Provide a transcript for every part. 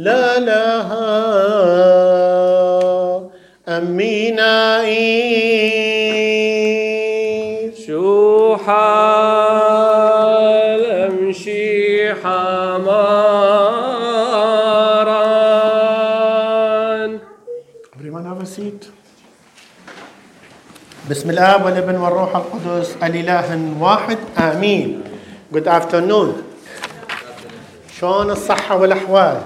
لا لها أمينا شو حال أمشي حمارا Everyone have a seat. بسم الآب والابن والروح القدس الإله واحد آمين. Good afternoon. شلون الصحة والأحوال؟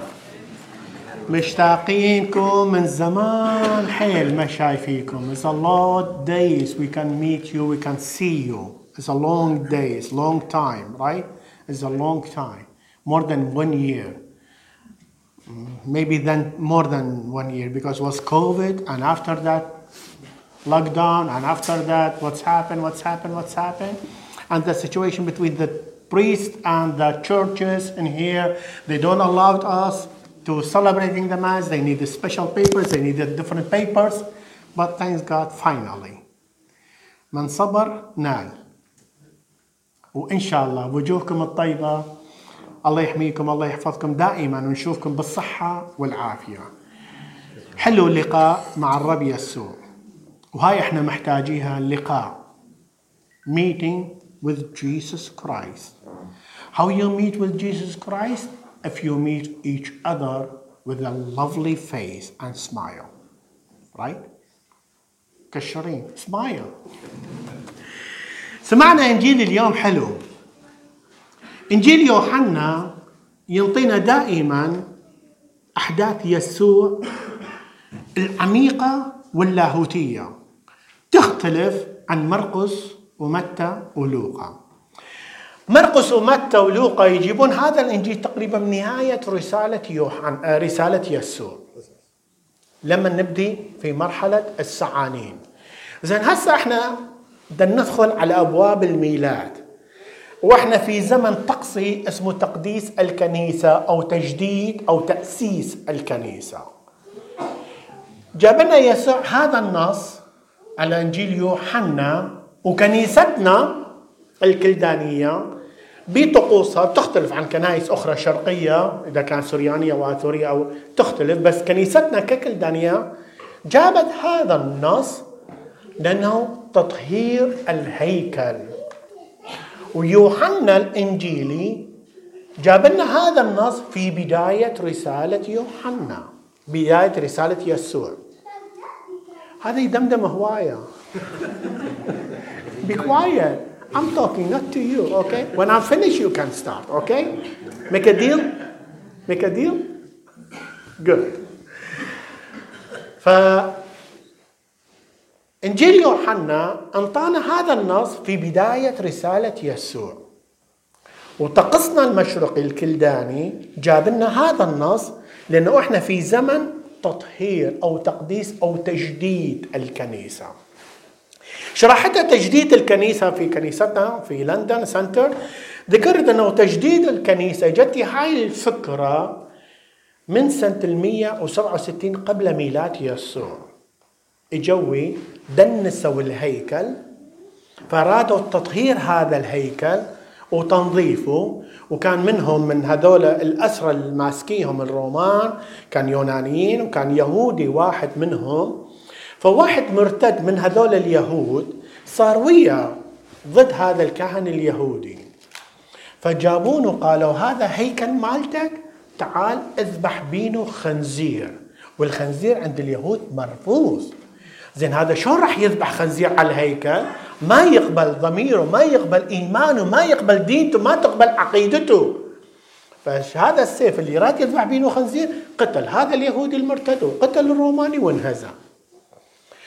مشتاقينكم من زمان حيل ما شايفيكم. It's a lot days we can meet you, we can see you. It's a long days, long time, right? It's a long time. More than one year. maybe then more than one year because it was COVID, and after that, lockdown, and after that, what's happened, what's happened, what's happened, and the situation between the priests and the churches in here, they don't allow us to celebrating the mass. They need the special papers, they needed different papers, but thanks God, finally, من صبر نال. وإن شاء الله وجوهكم الطيبة الله يحميكم الله يحفظكم دائما ونشوفكم بالصحة والعافية حلو اللقاء مع الرب يسوع وهاي احنا محتاجيها اللقاء meeting with Jesus Christ how you meet with Jesus Christ if you meet each other with a lovely face and smile. Right? كشرين smile. سمعنا إنجيل اليوم حلو. إنجيل يوحنا ينطينا دائما أحداث يسوع العميقة واللاهوتية تختلف عن مرقس ومتى ولوقا. مرقس ومتى ولوقا يجيبون هذا الانجيل تقريبا من نهاية رسالة يوحنا آه، رسالة يسوع. لما نبدي في مرحلة السعانين. زين هسه إحنا بدنا ندخل على أبواب الميلاد. وإحنا في زمن طقسي اسمه تقديس الكنيسة أو تجديد أو تأسيس الكنيسة. جاب لنا يسوع هذا النص على إنجيل يوحنا وكنيستنا الكلدانية. بطقوسها بتختلف عن كنائس أخرى شرقية إذا كان سريانيه واثوريه أو تختلف بس كنيستنا ككلدانيه جابت هذا النص لأنه تطهير الهيكل. ويوحنا الإنجيلي جاب لنا هذا النص في بداية رسالة يوحنا بداية رسالة يسوع. هذا يدمدم Be quiet. I'm talking not to you, okay? When I'm finished, you can start, okay? Make a deal? Make a deal? Good. ف إنجيل يوحنا أنطانا هذا النص في بداية رسالة يسوع وطقسنا المشرقي الكلداني جاب لنا هذا النص لأنه إحنا في زمن تطهير أو تقديس أو تجديد الكنيسة شرحتها تجديد الكنيسة في كنيستنا في لندن سنتر. ذكرت أنه تجديد الكنيسة جت هاي الفكرة من سنة المية وسبعة وستين قبل ميلاد يسوع. إجوي دنسوا الهيكل فأرادوا تطهير هذا الهيكل وتنظيفه وكان منهم من هذول الأسرى الماسكيهم الرومان كان يونانيين وكان يهودي واحد منهم. فواحد مرتد من هذول اليهود صار ويا ضد هذا الكاهن اليهودي. فجابونه قالوا هذا هيكل مالتك تعال اذبح بينه خنزير. والخنزير عند اليهود مرفوض. زين هذا شلون راح يذبح خنزير على الهيكل؟ ما يقبل ضميره ما يقبل إيمانه ما يقبل دينته ما تقبل عقيدته. فهذا السيف اللي راد يذبح بينه خنزير؟ قتل هذا اليهودي المرتد وقتل الروماني وانهزم.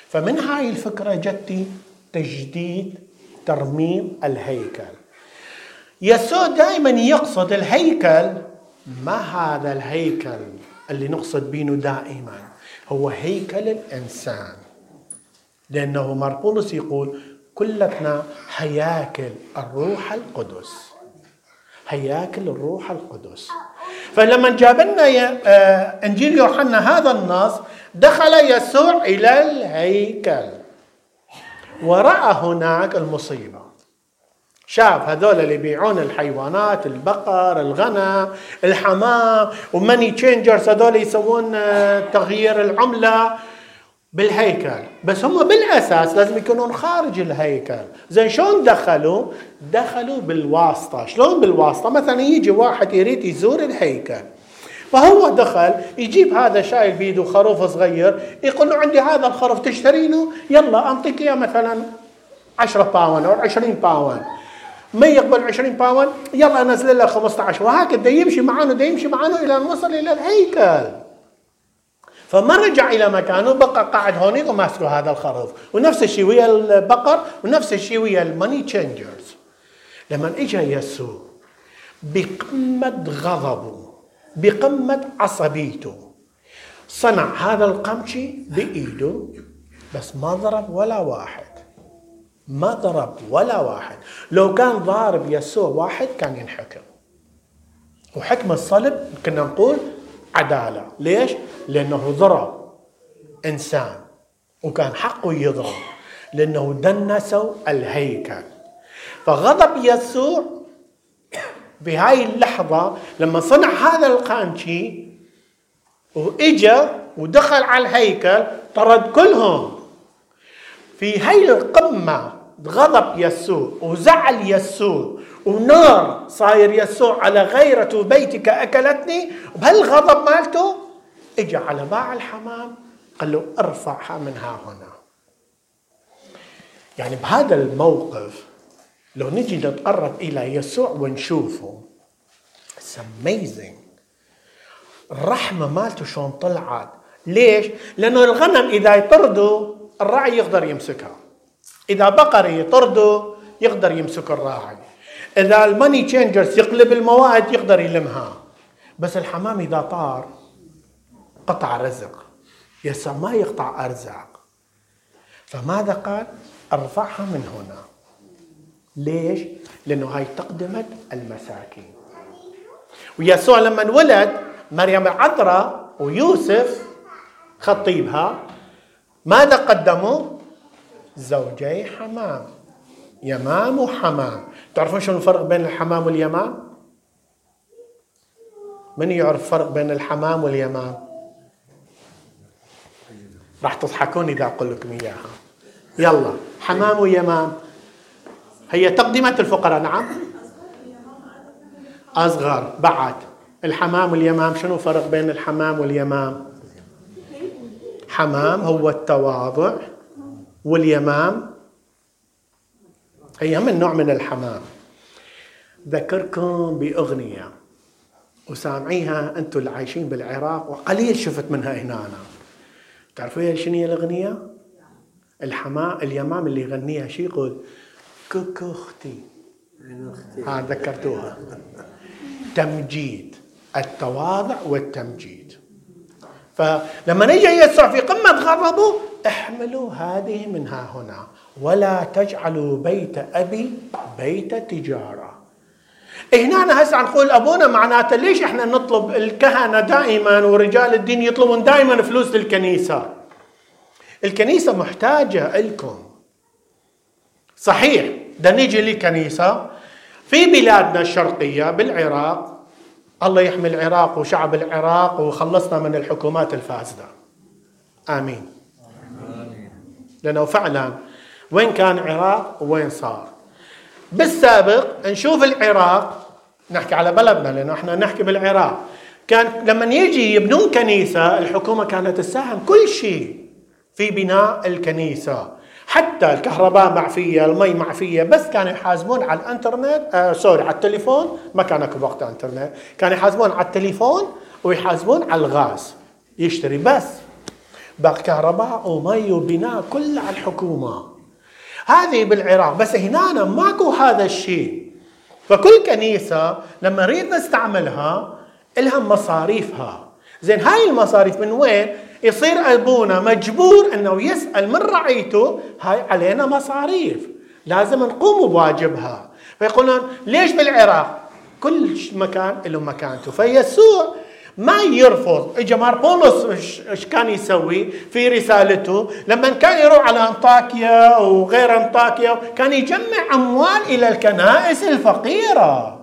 فمن هاي الفكرة جتي تجديد ترميم الهيكل. يسوع دائما يقصد الهيكل ما هذا الهيكل اللي نقصد بينه دائما؟ هو هيكل الإنسان. لأنه مرقولس يقول كلتنا هياكل الروح القدس. هياكل الروح القدس. فلما جاب لنا آه، إنجيل يوحنا هذا النص دخل يسوع إلى الهيكل. ورأى هناك المصيبة. شاف هذول اللي يبيعون الحيوانات البقر الغنم الحمام و money changers هذول يسوون آه، تغيير العملة. بالهيكل. بس هم بالأساس لازم يكونون خارج الهيكل. زين شلون دخلوا؟ دخلوا بالواسطة. شلون بالواسطة؟ مثلا يجي واحد يريد يزور الهيكل. فهو دخل يجيب هذا شايل بيده خروف صغير يقول له عندي هذا الخروف تشترينه؟ يلا اعطيك إياه مثلا 10 باون أو 20 باون ما يقبل 20 باون يلا أنزل له 15 وهكذا يمشي معنا يمشي معنا إلى ان وصل إلى الهيكل. فما رجع إلى مكانه بقى قاعد هونيك وماسكه هذا الخروف. ونفس الشيء ويا البقر ونفس الشيء ويا ال money changers لما اجى يسوع بقمة غضبه بقمة عصبيته صنع هذا القمجي بإيده بس ما ضرب ولا واحد. ما ضرب ولا واحد. لو كان ضارب يسوع واحد كان ينحكم. وحكم الصلب كنا نقول عدالة. ليش؟ لأنه ضرب إنسان وكان حقه يضرب لأنه دنسوا الهيكل. فغضب يسوع بهاي اللحظة لما صنع هذا القانشي وإجا ودخل على الهيكل طرد كلهم. في هاي القمة غضب يسوع وزعل يسوع ونار صاير يسوع على غيرة بيتك أكلتني. بهالغضب مالته؟ اجى على باع الحمام قال له ارفعها من ها هنا. يعني بهذا الموقف لو نجي نتقرب إلى يسوع ونشوفه It's amazing. الرحمة مالته شلون طلعت؟ ليش؟ لأنه الغنم إذا يطردوا الراعي يقدر يمسكها. إذا بقر يطردوا يقدر يمسك الراعي إذا الماني تشينجرز يقلب المواد يقدر يلمها بس الحمام إذا طار قطع رزق يسوع ما يقطع أرزاق فماذا قال؟ ارفعها من هنا ليش؟ لأنه هاي تقدمت المساكين ويسوع لما انولد مريم العذراء ويوسف خطيبها ماذا قدموا؟ زوجي حمام. يمام وحمام. تعرفون شنو الفرق بين الحمام واليمام؟ من يعرف الفرق بين الحمام واليمام؟ راح تضحكون إذا أقول لكم إياها. يلا حمام ويمام. هي تقدمة الفقراء نعم؟ أصغر بعد. الحمام واليمام شنو فرق بين الحمام واليمام؟ حمام هو التواضع. واليمام هي من نوع من الحمام. ذكركم بأغنية وسامعيها أنتم اللي عايشين بالعراق وقليل شفت منها هنا أنا تعرفوا شنو هي الأغنية؟ الحمام اليمام اللي يغنيها شي يقول كوكو أختي ها ذكرتوها. تمجيد التواضع والتمجيد. فلما نجي يسوع في قمة غضبه احملوا هذه منها هنا. ولا تجعلوا بيت أبي بيت تجارة. هنا أنا هسه نقول أبونا معناته ليش إحنا نطلب الكهنة دائما ورجال الدين يطلبون دائما فلوس للكنيسة؟ الكنيسة محتاجة لكم. صحيح ده نيجي لكنيسة في بلادنا الشرقية بالعراق الله يحمي العراق وشعب العراق وخلصنا من الحكومات الفاسدة. آمين. لأنه فعلا وين كان العراق وين صار. بالسابق نشوف العراق نحكي على بلدنا لأنه إحنا نحكي بالعراق. كان لما يجي يبنون كنيسة الحكومة كانت تساهم كل شيء في بناء الكنيسة. حتى الكهرباء معفية المي معفية بس كانوا يحاسبون على الإنترنت آه سوري على التليفون. ما كان أكو وقت إنترنت. كانوا يحاسبون على التليفون ويحاسبون على الغاز. يشتري بس. باقي كهرباء ومي وبناء كله على الحكومة. هذه بالعراق. بس هنا ماكو هذا الشيء. فكل كنيسة لما نريد نستعملها لها مصاريفها. زين هاي المصاريف من وين؟ يصير أبونا مجبور أنه يسأل من رعيته هاي علينا مصاريف. لازم نقوم بواجبها. فيقولون ليش بالعراق؟ كل مكان له مكانته. فيسوع ما يرفض. اجى مار بولس إيش كان يسوي في رسالته لما كان يروح على أنطاكيا وغير أنطاكيا كان يجمع أموال إلى الكنائس الفقيرة.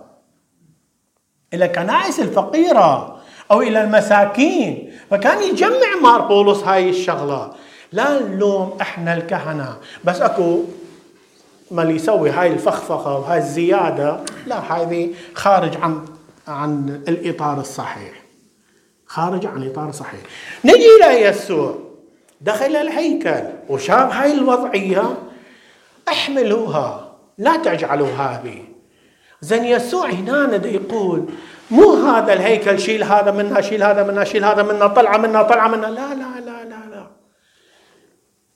إلى الكنائس الفقيرة أو إلى المساكين. فكان يجمع مار بولس هاي الشغلة. لا نلوم إحنا الكهنة. بس أكو ما اللي يسوي هاي الفخفخة وهاي الزيادة لا هذه خارج عن عن الإطار الصحيح. خارج عن الاطار الصحيح نجي إلى يسوع. دخل الهيكل. وشاف هاي الوضعية. احملوها. لا تجعلوا هذه زين يسوع هنا يقول مو هذا الهيكل شيل هذا منها شيل هذا منها شيل هذا منها طلعة منها طلعة منها لا لا لا لا لا.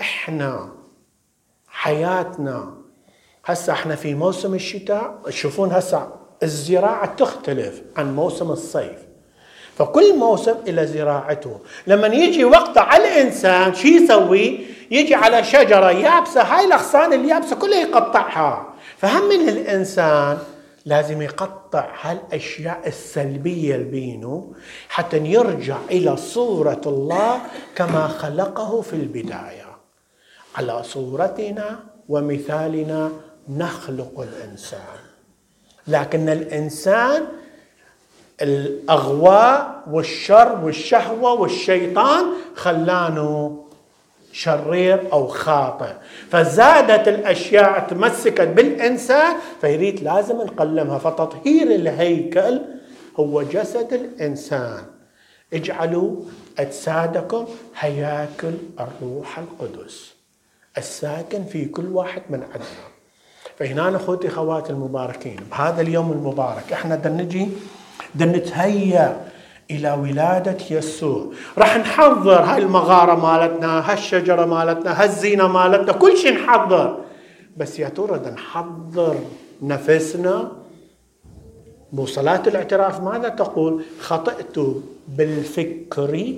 إحنا حياتنا. هسه إحنا في موسم الشتاء. تشوفون هسه الزراعة تختلف عن موسم الصيف. فكل موسم إلى زراعته. لما يجي وقت على الإنسان شو يسوي؟ يجي على شجرة يابسة هاي الأغصان اليابسة كلها يقطعها. فهم من الإنسان لازم يقطع هالأشياء السلبية اللي بينه حتى يرجع إلى صورة الله كما خلقه في البداية. على صورتنا ومثالنا نخلق الإنسان. لكن الإنسان الأغواء والشر والشهوة والشيطان خلانه شرير أو خاطئ. فزادت الأشياء تمسكت بالإنسان فيريد لازم نقلمها. فتطهير الهيكل هو جسد الإنسان. اجعلوا أجسادكم هياكل الروح القدس. الساكن في كل واحد من عندنا. فهنا أخوتي خواتي المباركين بهذا اليوم المبارك إحنا بدنا نجي بدنا نتهيأ إلى ولادة يسوع. راح نحضر هاي المغارة مالتنا هالشجرة مالتنا هالزينة مالتنا كل شيء نحضر. بس يا ترى نحضر نفسنا؟ بصلاة الاعتراف ماذا تقول؟ خطئت بالفكر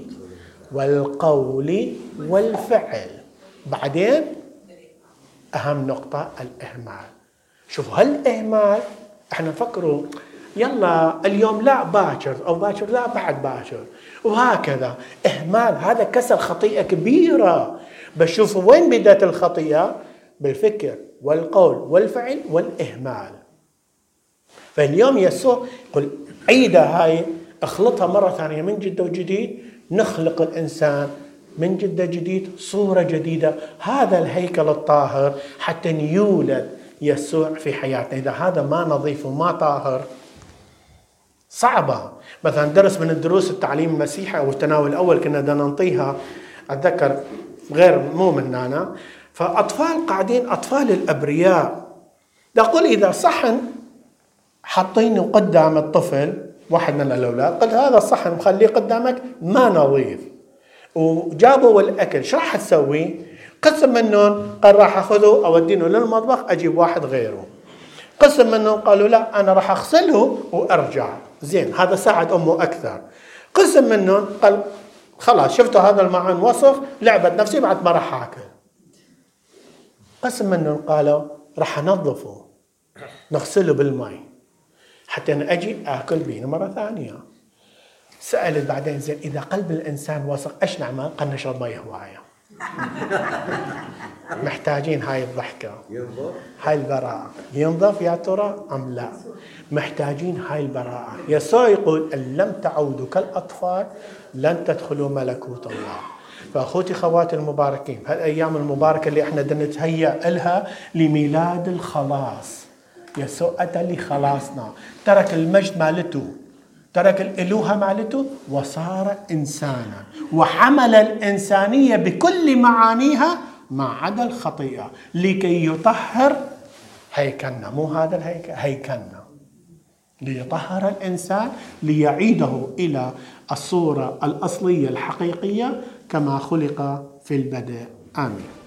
والقول والفعل. بعدين أهم نقطة الإهمال. شوفوا هالإهمال إحنا نفكروا يلا اليوم لا باكر أو باكر لا بعد باكر. وهكذا. اهمال هذا كسر خطيئة كبيرة. بشوف وين بدأت الخطيئة؟ بالفكر والقول والفعل والإهمال. فاليوم يسوع يقول عيدها هاي أخلطها مرة ثانية من جد وجديد. نخلق الإنسان من جد جديد صورة جديدة. هذا الهيكل الطاهر حتى يولد يسوع في حياتنا. إذا هذا ما نظيف وما طاهر صعبة. مثلا درس من الدروس التعليم المسيحي أو التناول الأول كنا بدنا نعطيها أتذكر غير مو من أنا فأطفال قاعدين أطفال الأبرياء. أقول إذا صحن حاطينه قدام الطفل واحد من الأولاد قلت هذا الصحن مخليه قدامك ما نظيف. وجابوا الأكل شو راح تسوي؟ قسم منهم قال راح أخذه أودينه للمطبخ أجيب واحد غيره. قسم منهم قالوا لا أنا راح أغسله وأرجع. زين هذا ساعد أمه أكثر. قسم منهم قال خلاص شفتوا هذا المعن وصف لعبت نفسي بعد ما راح أكل. قسم منهم قالوا راح أنظفه نغسله بالماء حتى أنا أجي آكل بيه مرة ثانية. سألت بعدين زين إذا قلب الإنسان وسخ إيش نعمل؟ قال نشرب مي هواية. محتاجين هاي الضحكة. هاي البراءة. ينظف يا ترى أم لا؟ محتاجين هاي البراءة. يسوع يقول إن لم تعودوا كالأطفال لن تدخلوا ملكوت الله. فأخوتي خواتي المباركين هالأيام المباركة اللي إحنا بدنا نتهيأ لها لميلاد الخلاص. يسوع أتى لخلاصنا. ترك المجد مالته. ترك الإلوهة مالته وصار إنسانا. وحمل الإنسانية بكل معانيها ما عدا الخطيئة. لكي يطهر هيكلنا. مو هذا الهيكل هيكلنا. ليطهر الإنسان ليعيده إلى الصورة الأصلية الحقيقية كما خلق في البدء. آمين.